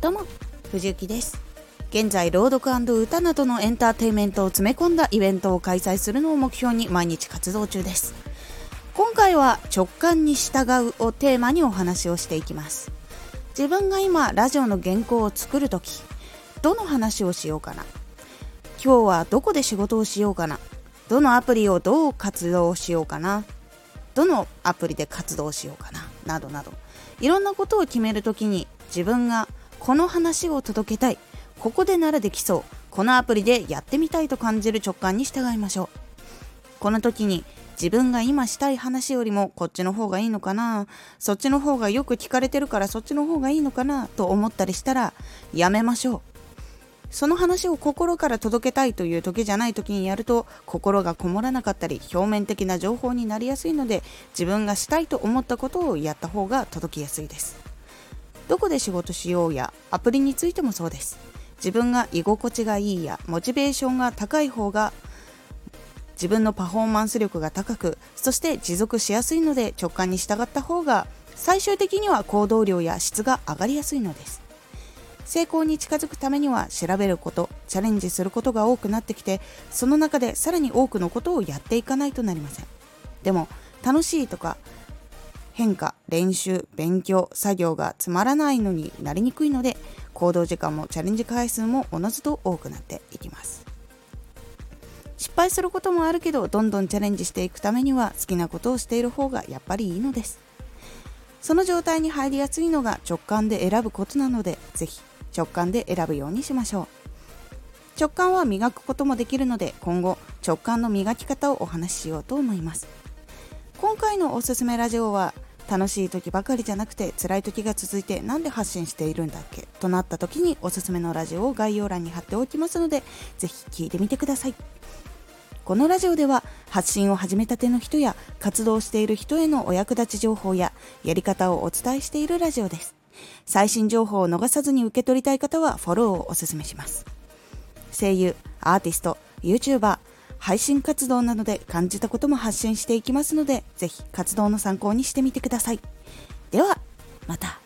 どうも。藤幸です。現在朗読歌などのエンターテインメントを詰め込んだイベントを開催するのを目標に毎日活動中です。今回は直感に従うをテーマにお話をしていきます。自分が今ラジオの原稿を作るときどの話をしようかな。今日はどこで仕事をしようかな。どのアプリをどう活動しようかな。どのアプリで活動しようかな。などなど。いろんなことを決めるときに自分がこの話を届けたい。ここでならできそう。このアプリでやってみたいと感じる直感に従いましょう。この時に自分が今したい話よりもこっちの方がいいのかな。そっちの方がよく聞かれてるからそっちの方がいいのかな。と思ったりしたらやめましょう。その話を心から届けたいという時じゃない時にやると心がこもらなかったり表面的な情報になりやすいので自分がしたいと思ったことをやった方が届きやすいです。どこで仕事しようやアプリについてもそうです。自分が居心地がいいやモチベーションが高い方が自分のパフォーマンス力が高くそして持続しやすいので直感に従った方が最終的には行動量や質が上がりやすいのです。成功に近づくためには調べることチャレンジすることが多くなってきてその中でさらに多くのことをやっていかないとなりません。でも楽しいとか変化練習勉強作業がつまらないのになりにくいので行動時間もチャレンジ回数もおのずと多くなっていきます。失敗することもあるけどどんどんチャレンジしていくためには好きなことをしている方がやっぱりいいのです。その状態に入りやすいのが直感で選ぶことなのでぜひ直感で選ぶようにしましょう。直感は磨くこともできるので今後直感の磨き方をお話ししようと思います。今回のおすすめラジオは楽しい時ばかりじゃなくて辛い時が続いて何で発信しているんだっけ？となった時におすすめのラジオを概要欄に貼っておきますのでぜひ聞いてみてください。このラジオでは発信を始めたての人や活動している人へのお役立ち情報ややり方をお伝えしているラジオです。最新情報を逃さずに受け取りたい方はフォローをお勧めします。声優、アーティスト、YouTuber、配信活動などで感じたことも発信していきますので、ぜひ活動の参考にしてみてください。では、また。